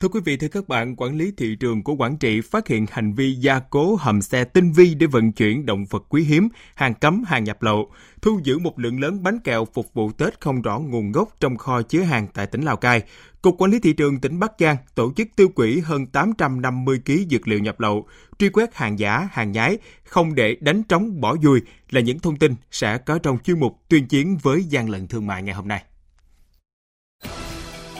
Thưa quý vị, thưa các bạn, quản lý thị trường của Quảng Trị phát hiện hành vi gia cố hầm xe tinh vi để vận chuyển động vật quý hiếm, hàng cấm, hàng nhập lậu, thu giữ một lượng lớn bánh kẹo phục vụ Tết không rõ nguồn gốc trong kho chứa hàng tại tỉnh Lào Cai. Cục Quản lý thị trường tỉnh Bắc Giang tổ chức tiêu quỹ hơn 850 kg dược liệu nhập lậu, truy quét hàng giả, hàng nhái, không để đánh trống bỏ dùi là những thông tin sẽ có trong chuyên mục tuyên chiến với gian lận thương mại ngày hôm nay.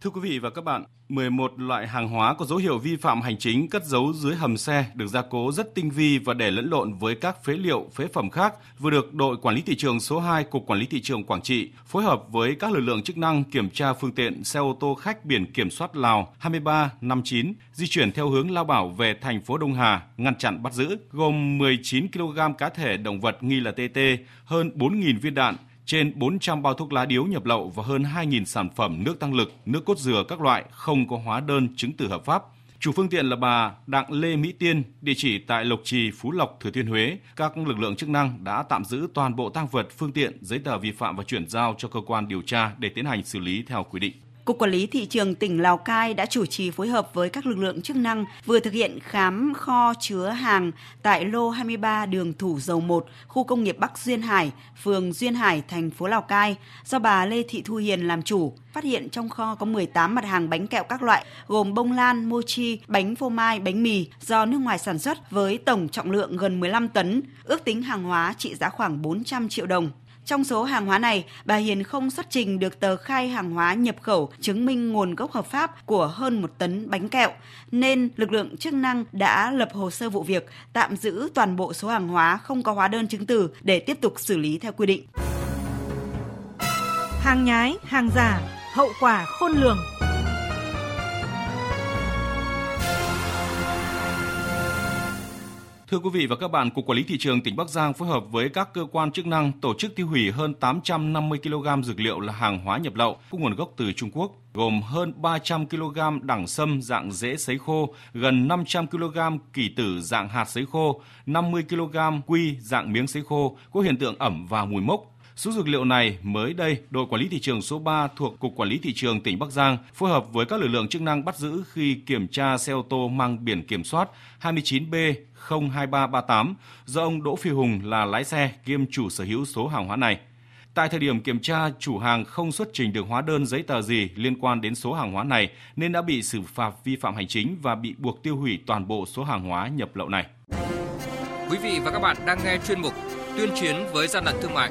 Thưa quý vị và các bạn, 11 loại hàng hóa có dấu hiệu vi phạm hành chính cất giấu dưới hầm xe được gia cố rất tinh vi và để lẫn lộn với các phế liệu, phế phẩm khác vừa được đội quản lý thị trường số 2 Cục Quản lý thị trường Quảng Trị phối hợp với các lực lượng chức năng kiểm tra phương tiện xe ô tô khách biển kiểm soát Lào 2359 di chuyển theo hướng Lao Bảo về thành phố Đông Hà, ngăn chặn bắt giữ, gồm 19 kg cá thể động vật nghi là TT, hơn 4.000 viên đạn, trên 400 bao thuốc lá điếu nhập lậu và hơn 2.000 sản phẩm nước tăng lực, nước cốt dừa các loại không có hóa đơn chứng từ hợp pháp. Chủ phương tiện là bà Đặng Lê Mỹ Tiên, địa chỉ tại Lộc Trì, Phú Lộc, Thừa Thiên Huế. Các lực lượng chức năng đã tạm giữ toàn bộ tăng vật, phương tiện, giấy tờ vi phạm và chuyển giao cho cơ quan điều tra để tiến hành xử lý theo quy định. Cục Quản lý Thị trường tỉnh Lào Cai đã chủ trì phối hợp với các lực lượng chức năng vừa thực hiện khám kho chứa hàng tại lô 23 đường Thủ Dầu 1, khu công nghiệp Bắc Duyên Hải, phường Duyên Hải, thành phố Lào Cai, do bà Lê Thị Thu Hiền làm chủ. Phát hiện trong kho có 18 mặt hàng bánh kẹo các loại, gồm bông lan, mochi, bánh phô mai, bánh mì do nước ngoài sản xuất với tổng trọng lượng gần 15 tấn, ước tính hàng hóa trị giá khoảng 400 triệu đồng. Trong số hàng hóa này, bà Hiền không xuất trình được tờ khai hàng hóa nhập khẩu chứng minh nguồn gốc hợp pháp của hơn một tấn bánh kẹo, nên lực lượng chức năng đã lập hồ sơ vụ việc, tạm giữ toàn bộ số hàng hóa không có hóa đơn chứng từ để tiếp tục xử lý theo quy định. Hàng nhái, hàng giả, hậu quả khôn lường. Thưa quý vị và các bạn, Cục Quản lý Thị trường tỉnh Bắc Giang phối hợp với các cơ quan chức năng tổ chức tiêu hủy hơn 850 kg dược liệu là hàng hóa nhập lậu có nguồn gốc từ Trung Quốc, gồm hơn 300 kg đẳng sâm dạng rễ sấy khô, gần 500 kg kỳ tử dạng hạt sấy khô, 50 kg quy dạng miếng sấy khô có hiện tượng ẩm và mùi mốc, Số dược liệu này mới đây, đội quản lý thị trường số 3 thuộc Cục Quản lý Thị trường tỉnh Bắc Giang phối hợp với các lực lượng chức năng bắt giữ khi kiểm tra xe ô tô mang biển kiểm soát 29B 02338 do ông Đỗ Phi Hùng là lái xe kiêm chủ sở hữu số hàng hóa này. Tại thời điểm kiểm tra, chủ hàng không xuất trình được hóa đơn giấy tờ gì liên quan đến số hàng hóa này nên đã bị xử phạt vi phạm hành chính và bị buộc tiêu hủy toàn bộ số hàng hóa nhập lậu này. Quý vị và các bạn đang nghe chuyên mục Tuyên chiến với gian lận thương mại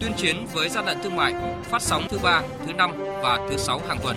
tuyên chiến với gian lận thương mại phát sóng thứ ba, thứ năm và thứ sáu hàng tuần.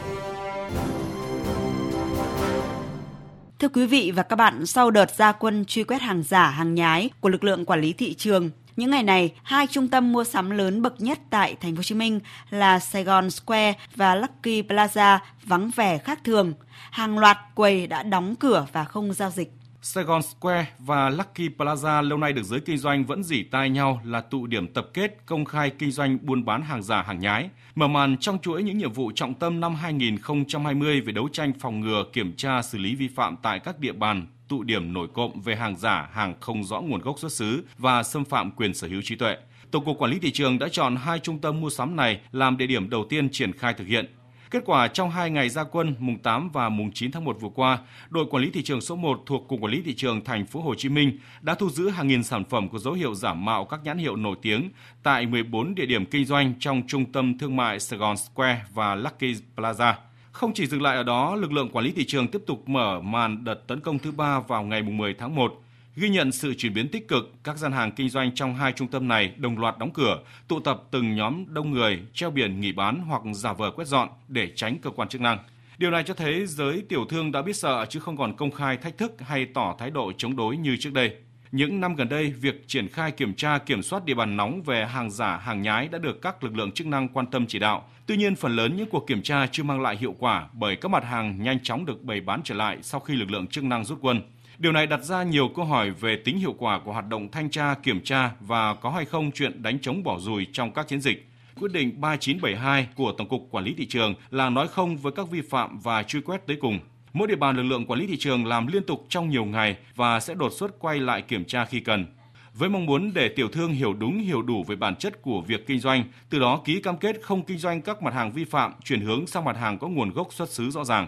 Thưa quý vị và các bạn, sau đợt gia quân truy quét hàng giả, hàng nhái của lực lượng quản lý thị trường, những ngày này, hai trung tâm mua sắm lớn bậc nhất tại thành phố Hồ Chí Minh là Saigon Square và Lucky Plaza vắng vẻ khác thường. Hàng loạt quầy đã đóng cửa và không giao dịch. Saigon Square và Lucky Plaza lâu nay được giới kinh doanh vẫn dỉ tai nhau là tụ điểm tập kết công khai kinh doanh buôn bán hàng giả hàng nhái. Mở màn trong chuỗi những nhiệm vụ trọng tâm năm 2020 về đấu tranh phòng ngừa, kiểm tra, xử lý vi phạm tại các địa bàn tụ điểm nổi cộng về hàng giả, hàng không rõ nguồn gốc xuất xứ và xâm phạm quyền sở hữu trí tuệ. Tổng cục Quản lý thị trường đã chọn hai trung tâm mua sắm này làm địa điểm đầu tiên triển khai thực hiện. Kết quả trong hai ngày gia quân mùng 8 và mùng 9 tháng 1 vừa qua, đội quản lý thị trường số 1 thuộc Cục Quản lý thị trường thành phố Hồ Chí Minh đã thu giữ hàng nghìn sản phẩm có dấu hiệu giả mạo các nhãn hiệu nổi tiếng tại 14 địa điểm kinh doanh trong trung tâm thương mại Saigon Square và Lucky Plaza. Không chỉ dừng lại ở đó, lực lượng quản lý thị trường tiếp tục mở màn đợt tấn công thứ ba vào ngày 10 tháng 1 Ghi nhận sự chuyển biến tích cực, các gian hàng kinh doanh trong hai trung tâm này đồng loạt đóng cửa, tụ tập từng nhóm đông người, treo biển nghỉ bán hoặc giả vờ quét dọn để tránh cơ quan chức năng. Điều này cho thấy giới tiểu thương đã biết sợ chứ không còn công khai thách thức hay tỏ thái độ chống đối như trước đây. Những năm gần đây, việc triển khai kiểm tra kiểm soát địa bàn nóng về hàng giả, hàng nhái đã được các lực lượng chức năng quan tâm chỉ đạo. Tuy nhiên, phần lớn những cuộc kiểm tra chưa mang lại hiệu quả bởi các mặt hàng nhanh chóng được bày bán trở lại sau khi lực lượng chức năng rút quân. Điều này đặt ra nhiều câu hỏi về tính hiệu quả của hoạt động thanh tra, kiểm tra và có hay không chuyện đánh chống bỏ rùi trong các chiến dịch. Quyết định 3972 của Tổng cục Quản lý thị trường là nói không với các vi phạm và truy quét tới cùng. Mỗi địa bàn lực lượng quản lý thị trường làm liên tục trong nhiều ngày và sẽ đột xuất quay lại kiểm tra khi cần. Với mong muốn để tiểu thương hiểu đúng hiểu đủ về bản chất của việc kinh doanh, từ đó ký cam kết không kinh doanh các mặt hàng vi phạm, chuyển hướng sang mặt hàng có nguồn gốc xuất xứ rõ ràng.